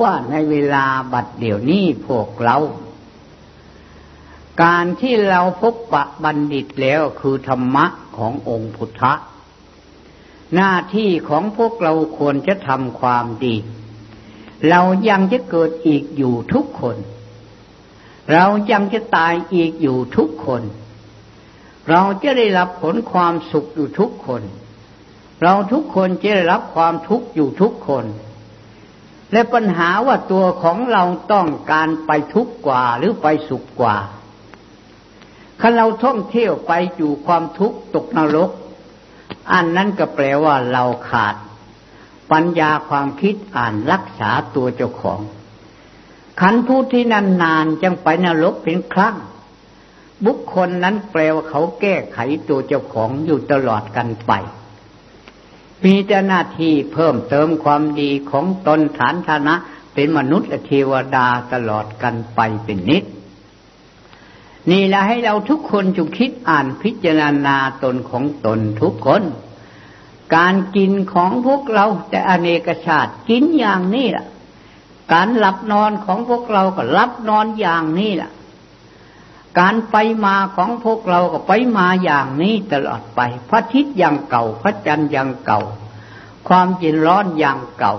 ว่าในเวลาบัดเดี๋ยวนี้พวกเรา การที่เราพบปะบัณฑิตแล้วคือธรรมะขององค์พุทธะ หน้าที่ของพวกเราควรจะทำความดี เรายังจะเกิดอีกอยู่ทุกคน เรายังจะตายอีกอยู่ทุกคน เราจะได้รับผลความสุขอยู่ทุกคน เราทุกคนจะได้รับความทุกข์อยู่ทุกคน และปัญหาว่าตัวของเราต้องการไปทุกข์กว่าหรือไปสุขกว่าถ้าเราท่องเที่ยวไปอยู่ความทุกข์ตกนรก อันนั้นก็แปลว่าเราขาด ปัญญาความคิดอ่านรักษาตัวเจ้าของ ขันผู้ที่นานนจังไปนรกเป็นครั้ง บุคคลนั้นแปลว่าเขาแก้ไขตัวเจ้าของอยู่ตลอดกันไป มีแต่หน้าที่เพิ่มเติมความดีของตนฐานฐานะ เป็นมนุษย์และเทวดาตลอดกันไปเป็นนิด นี่แหละให้เราทุกคนจงคิดอ่านพิจารณาตนของตนทุกคน การกินของพวกเราแต่อเนกชาติกินอย่างนี้ล่ะ การหลับนอนของพวกเราก็หลับนอนอย่างนี้ล่ะ การไปมาของพวกเราก็ไปมาอย่างนี้ตลอดไป พระอาทิตย์อย่างเก่า พระจันทร์อย่างเก่า ความเย็นร้อนอย่างเก่า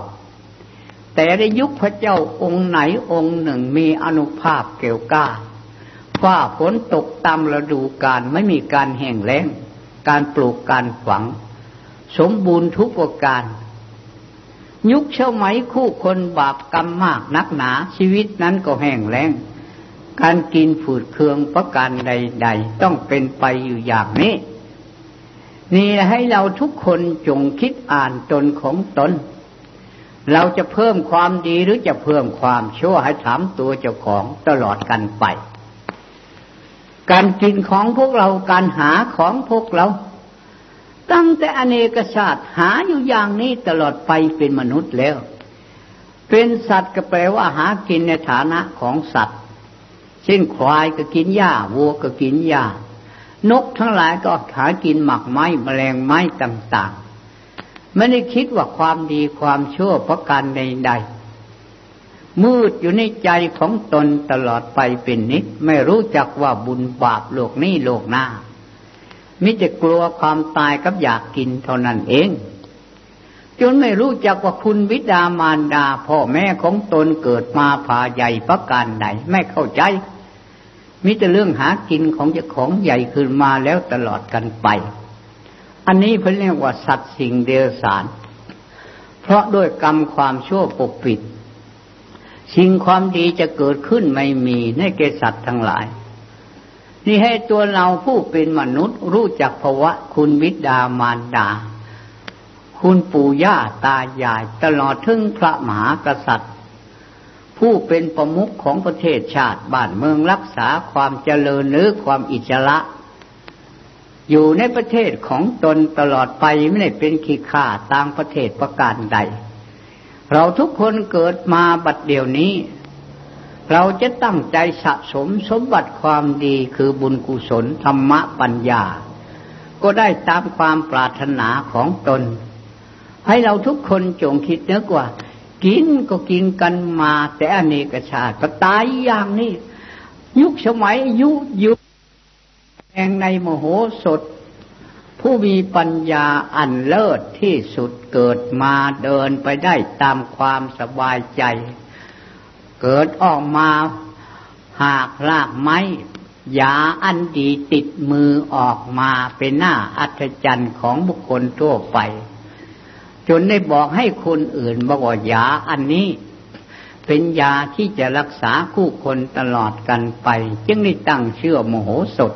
แต่ในยุคพระเจ้าองค์ไหนองค์หนึ่งมีอนุภาพเกี่ยวก้าฟ้าฝนตกตามฤดูกาลไม่มีการแห้งแล้ง การปลูกการฝัง สมบูรณ์ทุกประการ ยุคเช่าไหมคู่คนบาปกรรมมากนักหนาชีวิตนั้นก็แห้งแล้ง การกินฝืดเคืองประการใด ๆ ต้องเป็นไปอยู่อย่างนี้ นี่ให้เราทุกคนจงคิดอ่านตนของตน เราจะเพิ่มความดีหรือจะเพิ่มความชั่วให้ถามตัวเจ้าของตลอดกันไป การกินของพวกเราการหาของพวกเรา ตั้งแต่อเนกชาติหาอยู่อย่างนี้ตลอดไปเป็นมนุษย์แล้วเป็นสัตว์ก็แปลว่าหากินในฐานะของสัตว์ เช่นควายก็กินหญ้าวัวก็กินหญ้านกทั้งหลายก็หากินหมักไม้แมลงไม้ต่างๆ ไม่ได้คิดว่าความดีความชั่วเพราะการใดๆ มืดอยู่ในใจของตนตลอดไปเป็นนิด ไม่รู้จักว่าบุญบาปโลกนี้โลกหน้ามิจะกลัวความตายกับอยากกินเท่านั้นเอง จนไม่รู้จักว่าคุณวิดามารดา พ่อแม่ของตนเกิดมาพาใหญ่ประการไหนไม่เข้าใจมิแต่เรื่องหากินของเจ้าของใหญ่ขึ้นมาแล้วตลอดกันไป อันนี้เพิ่นเรียกว่าสัตว์สิ่งเดรัจฉาน เพราะด้วยกรรมความชั่วปกปิด สิ่งความดีจะเกิดขึ้นไม่มีในเกสัตว์ทั้งหลาย นี่ให้ตัวเราผู้เป็นมนุษย์รู้จักภาวะคุณบิดามารดา คุณปู่ย่าตายายตลอดถึงพระมหากษัตริย์ ผู้เป็นประมุขของประเทศชาติบ้านเมืองรักษาความเจริญหรือความอิจระ อยู่ในประเทศของตนตลอดไปไม่ได้เป็นขี้ข้าต่างประเทศประการใด เราทุกคนเกิดมาบัดเดี๋ยวนี้ เราจะตั้งใจสะสมสมบัติความดีคือบุญกุศลธรรมะปัญญา ก็ได้ตามความปรารถนาของตน ให้เราทุกคนจงคิดเนึกว่า กินก็กินกันมา แต่อเนกชาติก็ตายอย่างนี้ ยุคสมัยยุยุแห่งในโมโหสถผู้มีปัญญาอันเลิศที่สุดเกิดมาเดินไปได้ตามความสบายใจ เกิดออกมาหากรากไม้ยาอันดีติดมือออกมาเป็นหน้าอัศจรรย์ของบุคคลทั่วไป จนได้บอกให้คนอื่นบอกว่ายาอันนี้ เป็นยาที่จะรักษาคู่คนตลอดกันไป จึงได้ตั้งเชื่อโมโหสด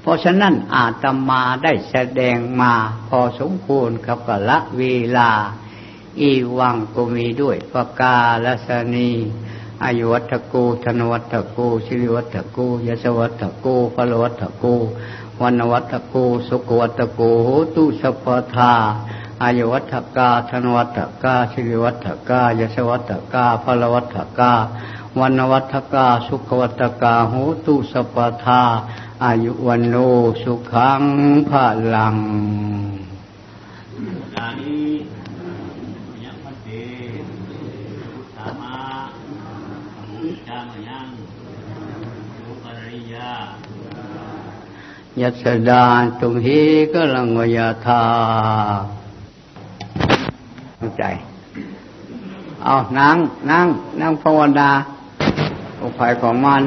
เพราะฉะนั้นอาตมาได้แสดงมาพอสมควรกับกละเวลา อีวังก็มีด้วยประกาลสนีอายุวัตโกธนวัตโกชิริวัตโกยศวัตโกพลวัตโกวันวัตโกสุกวัตโกโหตุสัพพทา อายุวัตกาธนวัตกาชิริวัตกายศวัตกาพลวัตกาวันวัตกาสุขวัตกาโหตุสัพพทาอายุวันโนสุขังพลังยานี้ยังพันเตสามายัสดาตุงฮีก็ลังวยาธา ตั้งใจ เอานั่งนั่งนั่งภาวนาองค์ฝ่ายของมัน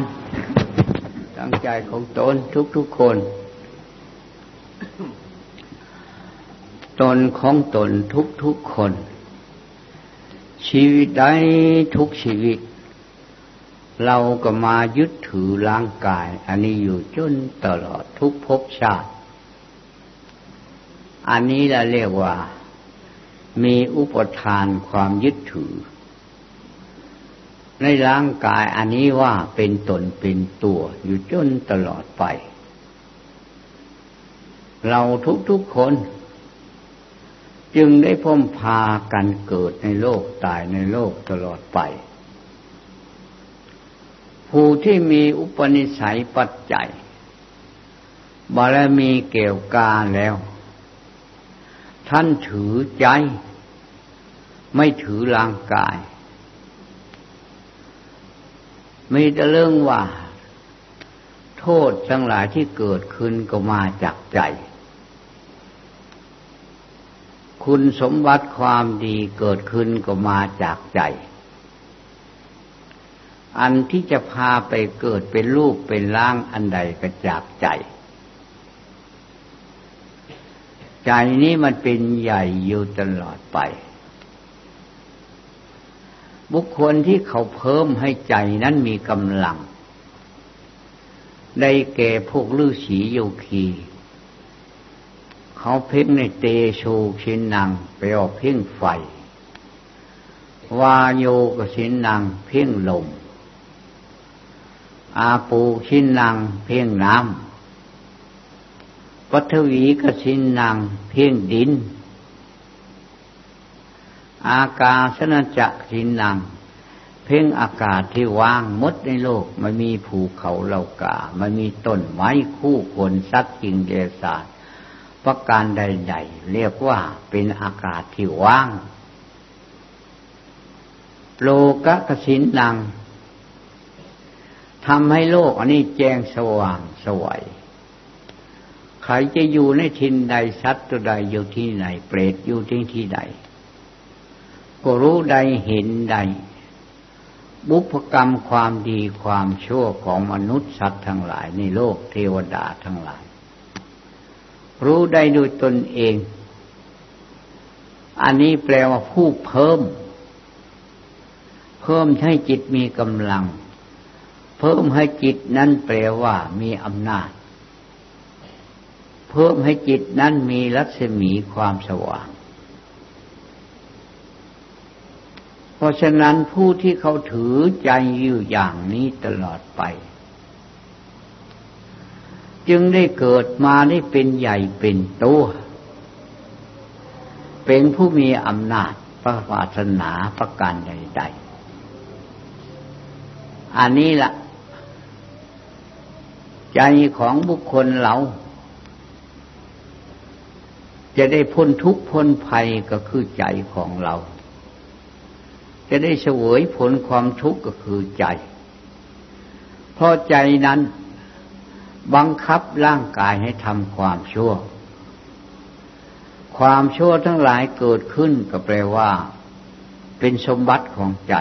ตั้งใจของตนทุกทุกคน ตนของตนทุกทุกคน ชีวิตใดทุกชีวิต เราก็มายึดถือร่างกาย อันนี้อยู่จนตลอดทุกภพชาติ อันนี้เราเรียกว่า มีอุปทานความยึดถือ ในร่างกายอันนี้ว่าเป็นตนเป็นตัวอยู่จนตลอดไป เราทุกๆคน จึงได้พ้มพากันเกิดในโลกตายในโลกตลอดไป ผู้ที่มีอุปนิสัยปัจจัยบารมีเกี่ยวกาแล้ว ท่านถือใจ ไม่ถือร่างกาย มีแต่เรื่องว่า โทษทั้งหลายที่เกิดขึ้นก็มาจากใจ คุณสมบัติความดีเกิดขึ้นก็มาจากใจ อันที่จะพาไปเกิดเป็นรูปเป็นร่างอันใดก็จากใจ ใจนี้มันเป็นใหญ่อยู่ตลอดไป บุคคลที่เขาเพิ่มให้ใจนั้นมีกำลัง ได้แก่พวกฤาษีโยคีเขาเพ่งในเตโชชินนังไปออกเพ่งไฟ วาโยกสินนังเพ่งลม อาปูชินนางเพียงน้ำ ปัทวีกชินนางเพียงดิน อากาศนจักชินนางเพ่งอากาศที่ว่างมดในโลกมันมีภูเขาเหล่ากา มันมีต้นไม้คู่คนสักกิ่งเดศาสประการใดๆ เรียกว่าเป็นอากาศที่ว่าง โลกะกสินนางทำให้โลกอันนี้แจ้งสว่างสวย ใครจะอยู่ในทินใดสัตว์ตัวใดอยู่ที่ไหน เปรตอยู่ที่ที่ใด ก็รู้ใดเห็นใด บุพกรรมความดีความชั่วของมนุษย์สัตว์ทั้งหลาย ในโลกเทวดาทั้งหลาย รู้ได้โดยตนเอง อันนี้แปลว่าผู้เพิ่ม เพิ่มให้จิตมีกำลัง เพิ่มให้จิตนั้นแปลว่ามีอำนาจ พิ่มให้จิตนั้นมีรัศมีความสว่าง เพราะฉะนั้นผู้ที่เขาถือใจอยู่อย่างนี้ตลอดไป จึงได้เกิดมาได้เป็นใหญ่เป็นตัวเป็นผู้มีอำนาจพระวาสนาประการใดๆอันนี้ละ่ะ ใจของบุคคลเรา จะได้พ้นทุกข์พ้นภัยก็คือใจของเรา จะได้เสวยผลความทุกข์ก็คือใจ เพราะใจนั้นบังคับร่างกายให้ทำความชั่ว ความชั่วทั้งหลายเกิดขึ้นก็แปลว่า เป็นสมบัติของใจ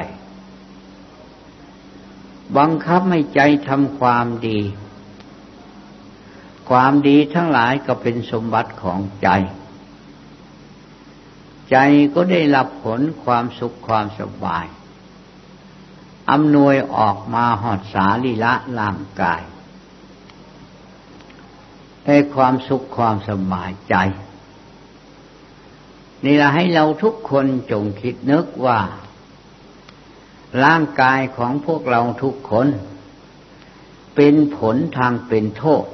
บังคับให้ใจทำความดี ความดีทั้งหลายก็เป็นสมบัติของใจ ใจก็ได้รับผลความสุขความสบาย อำนวยออกมาหอดสาลีละร่างกายให้ความสุขความสบายใจ นี่ละให้เราทุกคนจงคิดนึกว่า ร่างกายของพวกเราทุกคน เป็นผลทางเป็นโทษ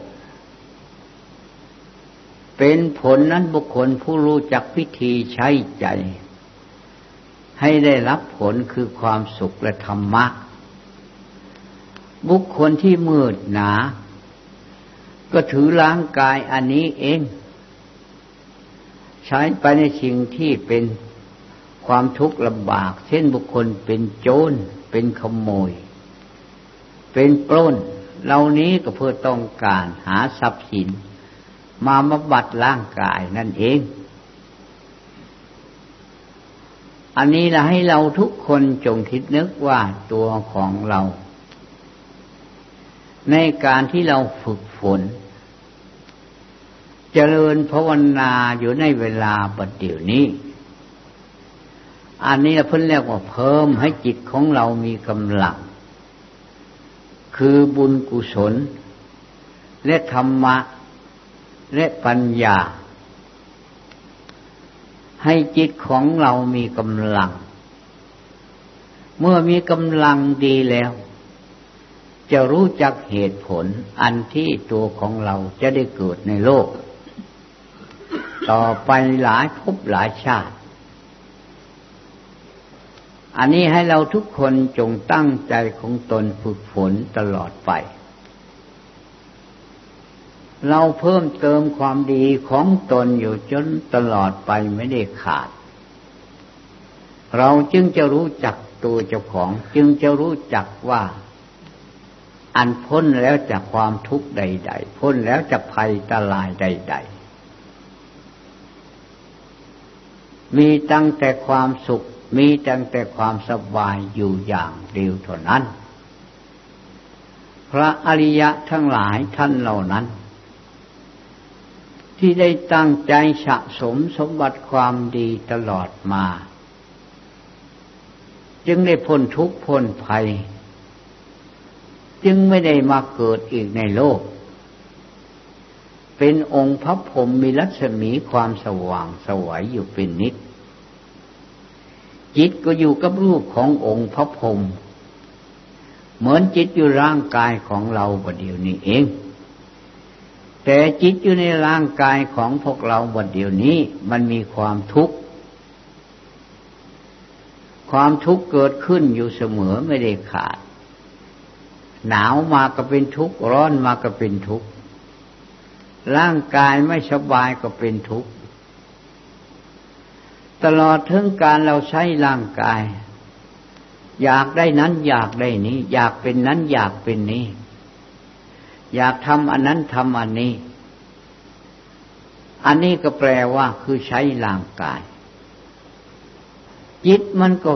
เป็นผลนั้นบุคคลผู้รู้จักพิธีใช้ใจ ให้ได้รับผลคือความสุขและธรรมะ บุคคลที่มืดหนา ก็ถือร่างกายอันนี้เอง ใช้ไปในสิ่งที่เป็นความทุกข์ลำบาก เช่นบุคคลเป็นโจร เป็นขโมย เป็นปล้น เหล่านี้ก็เพื่อต้องการหาทรัพย์สิน มาบำบัดร่างกายนั่นเอง อันนี้ละให้เราทุกคนจงคิดนึกว่าตัวของเรา ในการที่เราฝึกฝนเจริญภาวนาอยู่ในเวลาปัจจุบันนี้ อันนี้เราเพิ่นเรียกว่าเพิ่มให้จิตของเรามีกำลัง คือบุญกุศล และธรรมะ และปัญญา ให้จิตของเรามีกำลัง เมื่อมีกำลังดีแล้ว จะรู้จักเหตุผลอันที่ตัวของเราจะได้เกิดในโลก ต่อไปหลายภพหลายชาติ อันนี้ให้เราทุกคนจงตั้งใจของตนฝึกฝนตลอดไป เราเพิ่มเติมความดีของตนอยู่จนตลอดไปไม่ได้ขาด เราจึงจะรู้จักตัวเจ้าของ จึงจะรู้จักว่า อันพ้นแล้วจากความทุกข์ใด ๆ พ้นแล้วจากภัยตลายใด ๆ มีตั้งแต่ความสุข มีตั้งแต่ความสบายอยู่อย่างเดียวเท่านั้น พระอริยะทั้งหลายท่านเหล่านั้น ที่ได้ตั้งใจสะสมสมบัติความดีตลอดมา จึงได้พ้นทุกข์พ้นภัย จึงไม่ได้มาเกิดอีกในโลก เป็นองค์พระพรหมมีรัศมีความสว่างสวัยอยู่เป็นนิด จิตก็อยู่กับรูปขององค์พระพรหมเหมือนจิตอยู่ร่างกายของเราประเดี๋ยวนี้เอง แต่จิตอยู่ในร่างกายของพวกเราบัดเดี๋ยวนี้มันมีความทุกข์ ความทุกข์เกิดขึ้นอยู่เสมอไม่ได้ขาด หนาวมาก็เป็นทุกข์ ร้อนมาก็เป็นทุกข์ ร่างกายไม่สบายก็เป็นทุกข์ ตลอดถึงการเราใช้ร่างกาย อยากได้นั้นอยากได้นี้ อยากเป็นนั้นอยากเป็นนี้ อยากทำอันนั้นทำอันนี้ อันนี้ก็แปลว่าคือใช้ร่างกาย จิตมันก็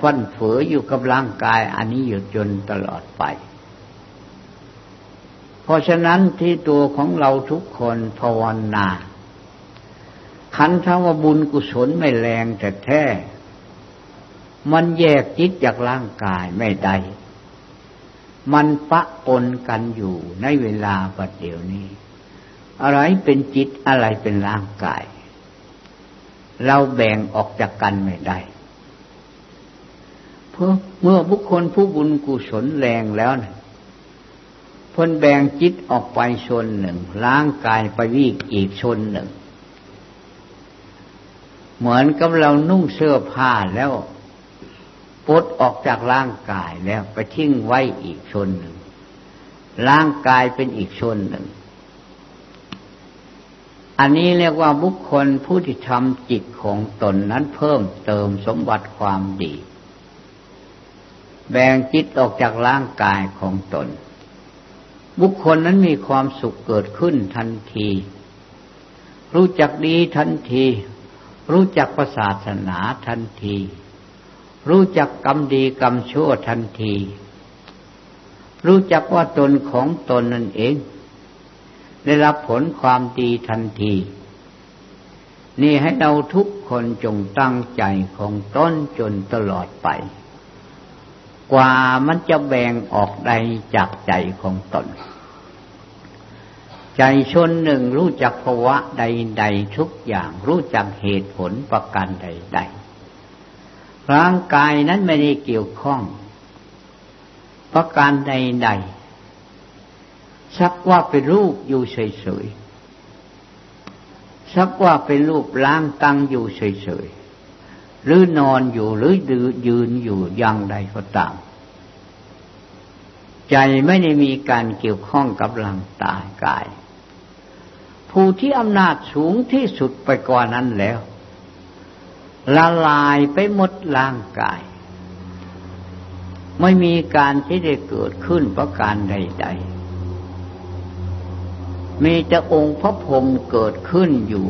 ฟันเฟืออยู่กับร่างกาย อันนี้อยู่จนตลอดไป เพราะฉะนั้นที่ตัวของเราทุกคนภาวนาขันธว่าบุญกุศลไม่แรงแต่แท้ มันแยกจิตจากร่างกายไม่ได้ มันปะปนกันอยู่ในเวลาปัจเดี๋ยวนี้ อะไรเป็นจิตอะไรเป็นร่างกาย เราแบ่งออกจากกันไม่ได้เพราะเมื่อบุคคลผู้บุญกุศลแรงแล้วนะพ้นแบ่งจิตออกไปชนหนึ่งร่างกายไปวิ่งอีกชนหนึ่ง เหมือนกับเรานุ่งเสื้อผ้าแล้ว ปลดออกจากร่างกายแล้วไปทิ้งไว้อีกชนหนึ่ง ร่างกายเป็นอีกชนหนึ่ง อันนี้เรียกว่าบุคคลผู้ที่ทำจิตของตนนั้นเพิ่มเติมสมบัติความดี แบ่งจิตออกจากร่างกายของตน บุคคลนั้นมีความสุขเกิดขึ้นทันที รู้จักดีทันที รู้จักประศาสนาทันที รู้จักกรรมดีกรรมชั่วทันที รู้จักว่าตนของตนนั่นเอง ได้รับผลความดีทันที นี่ให้เราทุกคนจงตั้งใจของต้นจนตลอดไป กว่ามันจะแบ่งออกใดจากใจของตน ใจชนหนึ่งรู้จักภาวะใด ๆ ทุกอย่างรู้จักเหตุผลประการใด ๆ ร่างกายนั้นไม่ได้เกี่ยวข้องประการใดๆสักว่าเป็นรูปอยู่เฉยๆสักว่าเป็นรูปล้างตั้งอยู่เฉยๆหรือนอนอยู่หรือยืนอยู่อย่างใดก็ตาม ใจไม่ได้มีการเกี่ยวข้องกับร่างตายกาย ผู้ที่อำนาจสูงที่สุดไปกว่านั้นแล้ว ละลายไปหมดร่างกาย ไม่มีการที่ได้เกิดขึ้นประการใด ๆ มีแต่องค์พระพรหมเกิดขึ้นอยู่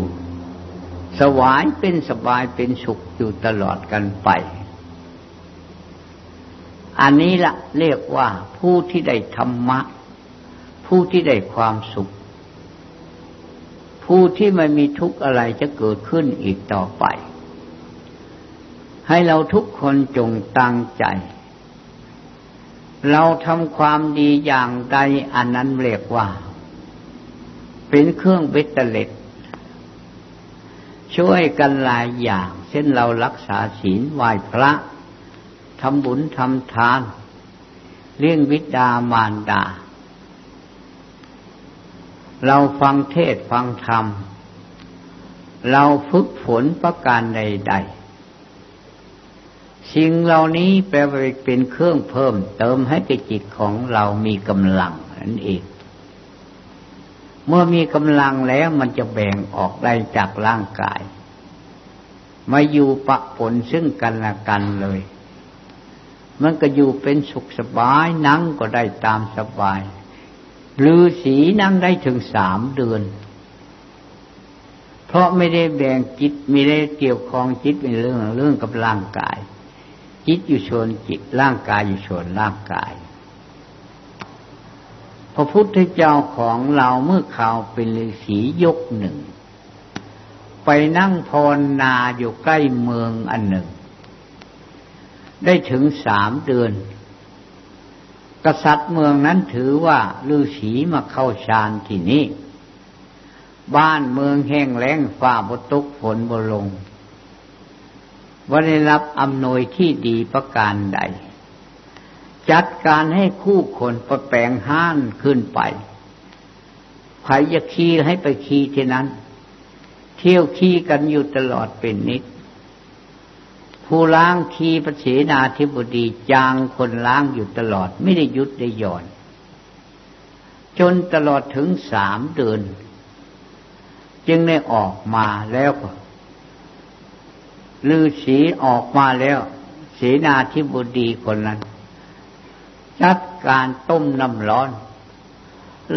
สวายเป็นสบายเป็นสุขอยู่ตลอดกันไป อันนี้ละเรียกว่าผู้ที่ได้ธรรมะ ผู้ที่ได้ความสุข ผู้ที่ไม่มีทุกข์อะไรจะเกิดขึ้นอีกต่อไป ให้เราทุกคนจงตั้งใจ เราทำความดีอย่างใดอันนั้นเรียกว่า เป็นเครื่องเบตเตเล็ดช่วยกันหลายอย่าง เช่นเรารักษาศีลไหว้พระทำบุญทำทาน เลี้ยงวิดามารดา เราฟังเทศฟังธรรม เราฝึกฝนประการใดๆ สิ่งเหล่านี้แปลว่าเป็นเครื่องเพิ่ม เติมให้กจิตของเรามีกำลังนั่นเอง เมื่อมีกำลังแล้วมันจะแบ่งออกได้จากร่างกาย มาอยู่ปะปนซึ่งกันและกันเลย มันก็อยู่เป็นสุขสบายนั่งก็ได้ตามสบายลือสีนั่งได้ถึงสามเดือน เพราะไม่ได้แบ่งจิตไม่ได้เกี่ยวข้องจิตเป็นเรื่องเรื่องกับร่างกาย จิตอยู่ส่วนจิตร่างกายอยู่ส่วนร่างกาย พระพุทธเจ้าของเราเมื่อข่าวเป็นฤาษียกหนึ่ง ไปนั่งภาวนาอยู่ใกล้เมืองอันหนึ่ง ได้ถึงสามเดือน กษัตริย์เมืองนั้นถือว่าฤาษีมาเข้าฌานที่นี้ บ้านเมืองแห้งแล้งฝ่าบตกฝนบลง ว่าได้รับอำนวยที่ดีประการใด จัดการให้คู่คนประแปลงห้านขึ้นไปใครจะขี่ให้ไปขี่ที่นั้น เที่ยวขี่กันอยู่ตลอดเป็นนิด ผู้ล้างขี่พระเสนาธิบดีจางคนล้างอยู่ตลอด ไม่ได้ยุดได้หย่อน จนตลอดถึงสามเดือน จึงได้ออกมาแล้วก็ ลือสีออกมาแล้วเสนาธิบดีคนนั้น จัดการต้มน้ำร้อน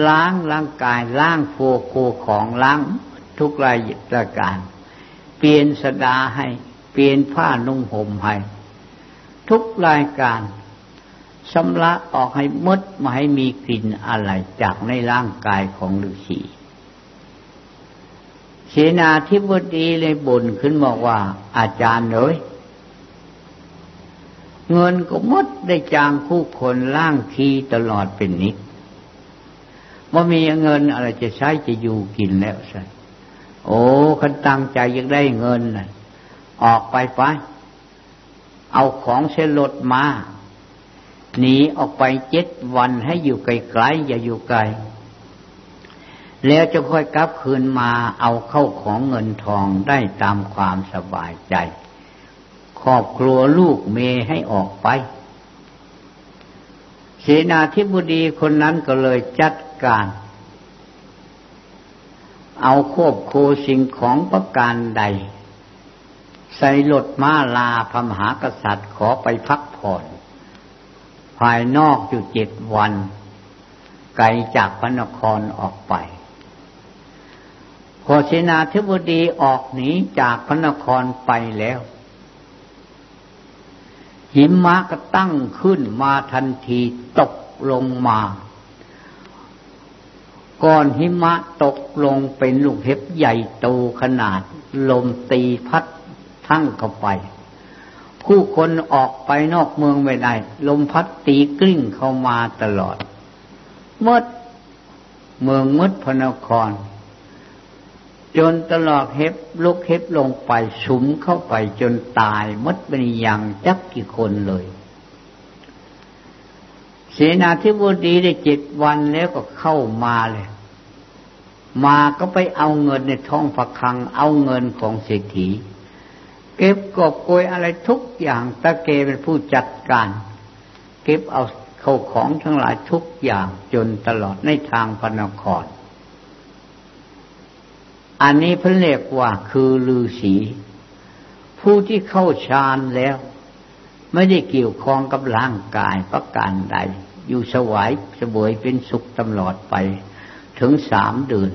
ล้างร่างกายล้างโฟโคของล้างทุกรายรายการ เปลี่ยนสดาให้ เปลี่ยนผ้านุ่งห่มให้ ทุกรายการสำละออกให้มดมาให้มีกลิ่นอะไรจากในร่างกายของฤาษี เสนาธิบดีเลยบ่นขึ้นบอกว่า อาจารย์เลยเงินก็มดได้จางคู่คนล่างคีตลอดเป็นนิดว่ามีเงินอะไรจะใช้จะอยู่กินแล้วสิโอ้คันตั้งใจอยากได้เงินออกไปไป เอาของเสลดมา หนีออกไปเจ็ดวันให้อยู่ไกลๆอย่าอยู่ไกล แล้วจะค่อยกลับคืนมาเอาเข้าของเงินทองได้ตามความสบายใจ ครอบครัวลูกเมยให้ออกไป เสนาธิบดีคนนั้นก็เลยจัดการ เอาควบโคสิ่งของประการใด ใส่รถม้าลาพระมหากษัตริย์ขอไปพักผ่อน ภายนอกอยู่เจ็ดวัน ไกลจากพระนครออกไป พอเสนาธิบดีออกหนีจากพระนครไปแล้ว หิมะก็ตั้งขึ้นมาทันทีตกลงมา ก่อนหิมะตกลงเป็นลูกเห็บใหญ่โตขนาด ลมตีพัดทั้งเข้าไป ผู้คนออกไปนอกเมืองไม่ได้ ลมพัดตีกลิ้งเข้ามาตลอดเมื่อเมืองมืดพนคร จนตลอดเห็บลุกเห็บลงไปสุมเข้าไปจนตายมดเป็นอย่างจักกี่คนเลยเสนาธิบดีได้เจ็ดวันแล้วก็เข้ามาเลย มาก็ไปเอาเงินในท้องฝักคัง เอาเงินของเศรษฐี เก็บกอบโกยอะไรทุกอย่างตะเกเป็นผู้จัดการ เก็บเอาเข้าของทั้งหลายทุกอย่างจนตลอดในทางพนคร อันนี้เพิ่นเรียกว่าคือฤาษีผู้ที่เข้าฌานแล้วไไม่ได้เกี่ยวข้องกับร่างกายประการใด อยู่สวายสบวยเป็นสุขตลอดไป ถึงสามเดือน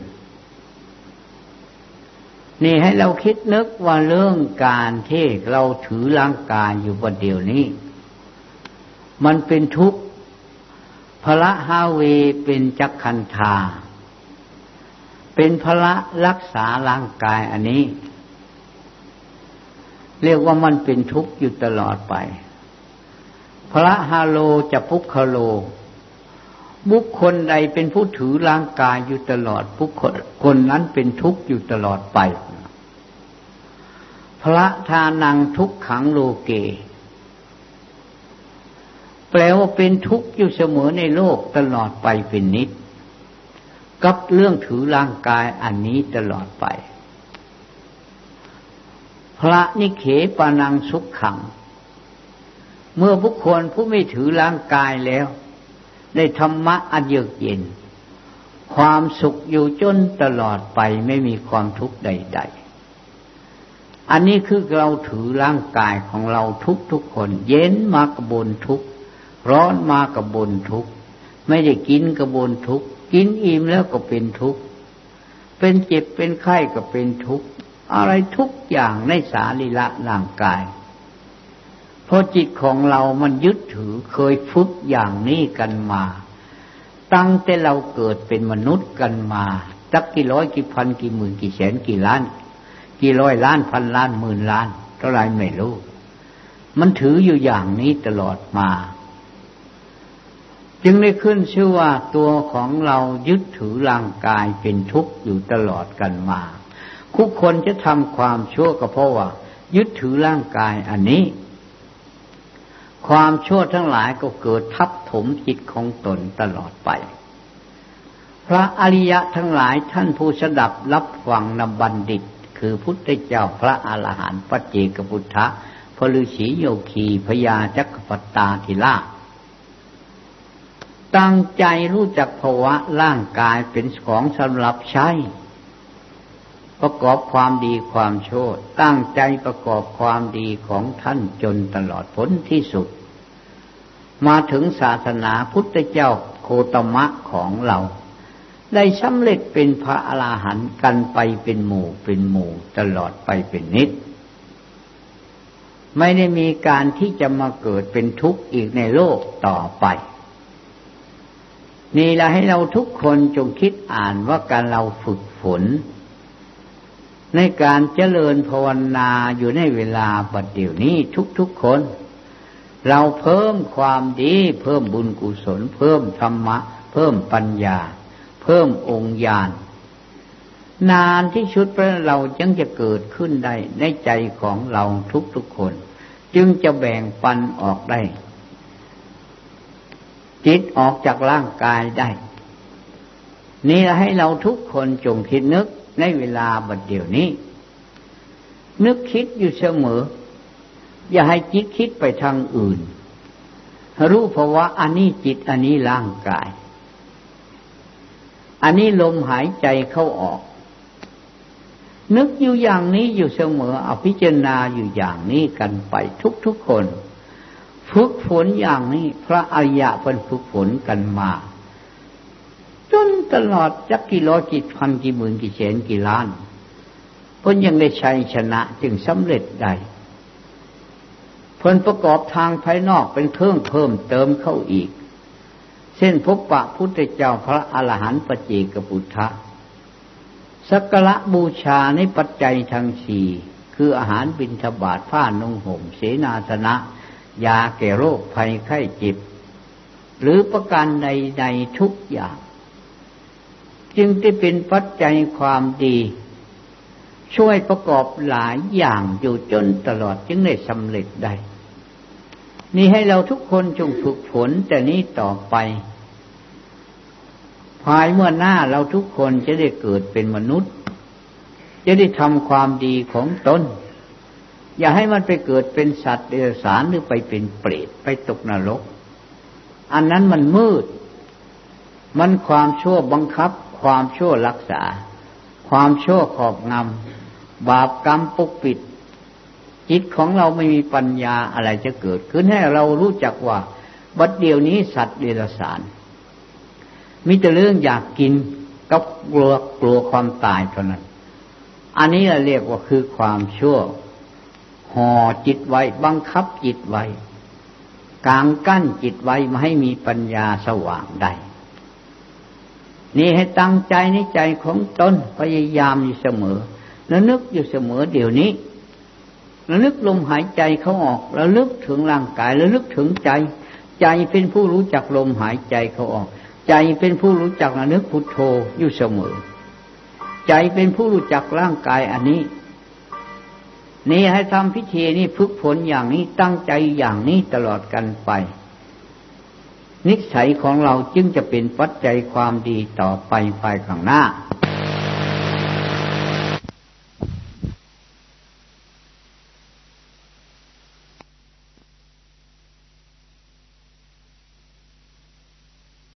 นี่ให้เราคิดนึกว่าเรื่องการที่เราถือร่างกายอยู่ประเดี๋ยวนี้ มันเป็นทุกข์พระฮาเวเป็นจักขันธา เป็นพระรักษาร่างกายอันนี้ เรียกว่ามันเป็นทุกข์อยู่ตลอดไป พระฮาโลจะพุกคโล บุคคลใดเป็นผู้ถือร่างกายอยู่ตลอดบุคคลคนนั้นเป็นทุกข์อยู่ตลอดไป พระทานังทุกขังโลเก แปลว่าเป็นทุกข์อยู่เสมอในโลกตลอดไปเป็นนิด กับเรื่องถือร่างกายอันนี้ตลอดไป พระนิเขปานังสุขขัง เมื่อบุคคลผู้ไม่ถือร่างกายแล้ว ได้ธรรมะอันเยือกเย็น ความสุขอยู่จนตลอดไปไม่มีความทุกข์ใด ๆ อันนี้คือเราถือร่างกายของเราทุกทุกคน เย็นมากระบนทุกร้อนมากระบนทุกไม่ได้กินกระบนทุก กินอิ่มแล้วก็เป็นทุกข์ เป็นเจ็บเป็นไข้ก็เป็นทุกข์ อะไรทุกอย่างในสารีละร่างกาย เพราะจิตของเรามันยึดถือเคยฝึกอย่างนี้กันมา ตั้งแต่เราเกิดเป็นมนุษย์กันมาจักกี่ร้อยกี่พันกี่หมื่นกี่แสนกี่ล้าน กี่ร้อยล้านพันล้านหมื่นล้าน เท่าไรไม่รู้ มันถืออยู่อย่างนี้ตลอดมา จึงได้ขึ้นชื่อว่าตัวของเรายึดถือร่างกายเป็นทุกข์อยู่ตลอดกันมา คุกคนจะทำความชั่วก็เพราะว่า ยึดถือร่างกายอันนี้ ความชั่วทั้งหลายก็เกิดทับถมจิตของตนตลอดไป พระอริยะทั้งหลายท่านผู้สดับรับฟังนำบัณฑิต คือพุทธเจ้าพระอาหารหันต์ปัจเจกพุทธะพระฤาษีโยคีพญาจักรพตาธิราช ตั้งใจรู้จักภาวะร่างกายเป็นของสำหรับใช้ ประกอบความดีความโชดตั้งใจประกอบความดีของท่านจนตลอดพ้นที่สุด มาถึงศาสนาพุทธเจ้าโคตมะของเรา ได้สำเร็จเป็นพระอรหันต์กันไปเป็นหมู่เป็นหมู่ตลอดไปเป็นนิดไม่ได้มีการที่จะมาเกิดเป็นทุกข์อีกในโลกต่อไป นี่ละให้เราทุกคนจงคิดอ่านว่าการเราฝึกฝน ในการเจริญภาวนาอยู่ในเวลาบัดเดี๋ยวนี้ทุกๆคน เราเพิ่มความดีเพิ่มบุญกุศล เพิ่มธรรมะ เพิ่มปัญญา เพิ่มองค์ญาณนานที่ชุดพระเราจึงจะเกิดขึ้นได้ในใจของเราทุกๆคน จึงจะแบ่งปันออกได้ จิตออกจากร่างกายได้ นี่ให้เราทุกคนจงคิดนึกในเวลาบัดเดี๋ยวนี้ นึกคิดอยู่เสมอ อย่าให้จิตคิดไปทางอื่น รู้เพราะว่าอันนี้จิตอันนี้ร่างกาย อันนี้ลมหายใจเข้าออก นึกอยู่อย่างนี้อยู่เสมอเอาพิจารณาอยู่อย่างนี้กันไปทุกๆคน ฝึกฝนอย่างนี้ พระอริยะเป็นฝึกฝนกันมา จนตลอดจักกี่ร้อยกี่พันกี่หมื่นกี่แสนกี่ล้านเพิ่นยังได้ชัยชนะจึงสำเร็จได้เพิ่นประกอบทางภายนอกเป็นเพิ่มเพิ่มเติมเข้าอีก เช่นพบปะพุทธเจ้าพระอรหันต์ปเจกพุทธะสักการะบูชาในปัจจัยทางสี่คืออาหารบิณฑบาตผ้านุ่งห่มเสนาสนะ ยาแก่โรคภัยไข้เจ็บ หรือประการใดๆทุกอย่าง จึงได้เป็นปัจจัยความดี ช่วยประกอบหลายอย่างอยู่จนตลอดจึงได้สำเร็จได้ นี่ให้เราทุกคนจงฝึกฝนแต่นี้ต่อไป ภายเมื่อหน้าเราทุกคนจะได้เกิดเป็นมนุษย์ จะได้ทำความดีของตน อย่าให้มันไปเกิดเป็นสัตว์เดรัจฉานหรือไปเป็นเปรตไปตกนรก อันนั้นมันมืด มันความชั่วบังคับ ความชั่วรักษา ความชั่วขอบงำบาปกรรมปกปิด จิตของเราไม่มีปัญญาอะไรจะเกิดขึ้นให้เรารู้จักว่า บัดเดียวนี้สัตว์เดรัจฉานมีแต่เรื่องอยากกินกับกลัวกลัวความตายเท่านั้น อันนี้เราเรียกว่าคือความชั่ว ห่อจิตไว้ บังคับจิตไว้กางกั้นจิตไว้ไมาให้มีปัญญาสว่างได้ นี่ให้ตั้งใจในใจของตนพยายามอยู่เสมอ แล้วนึกอยู่เสมอเดี๋ยวนี้แล้วนึกลมหายใจเขาออกแล้วลึกถึงร่างกายแล้วลึกถึงใจ ใจเป็นผู้รู้จักลมหายใจเขาออก ใจเป็นผู้รู้จักระนึกพุทโธอยู่เสมอ ใจเป็นผู้รู้จักร่างกายอันนี้ นี่ให้ทำพิธีนี่ฝึกผลอย่างนี้ตั้งใจอย่างนี้ตลอดกันไป นิสัยของเราจึงจะเป็นปัจจัยความดีต่อไปภายข้างหน้า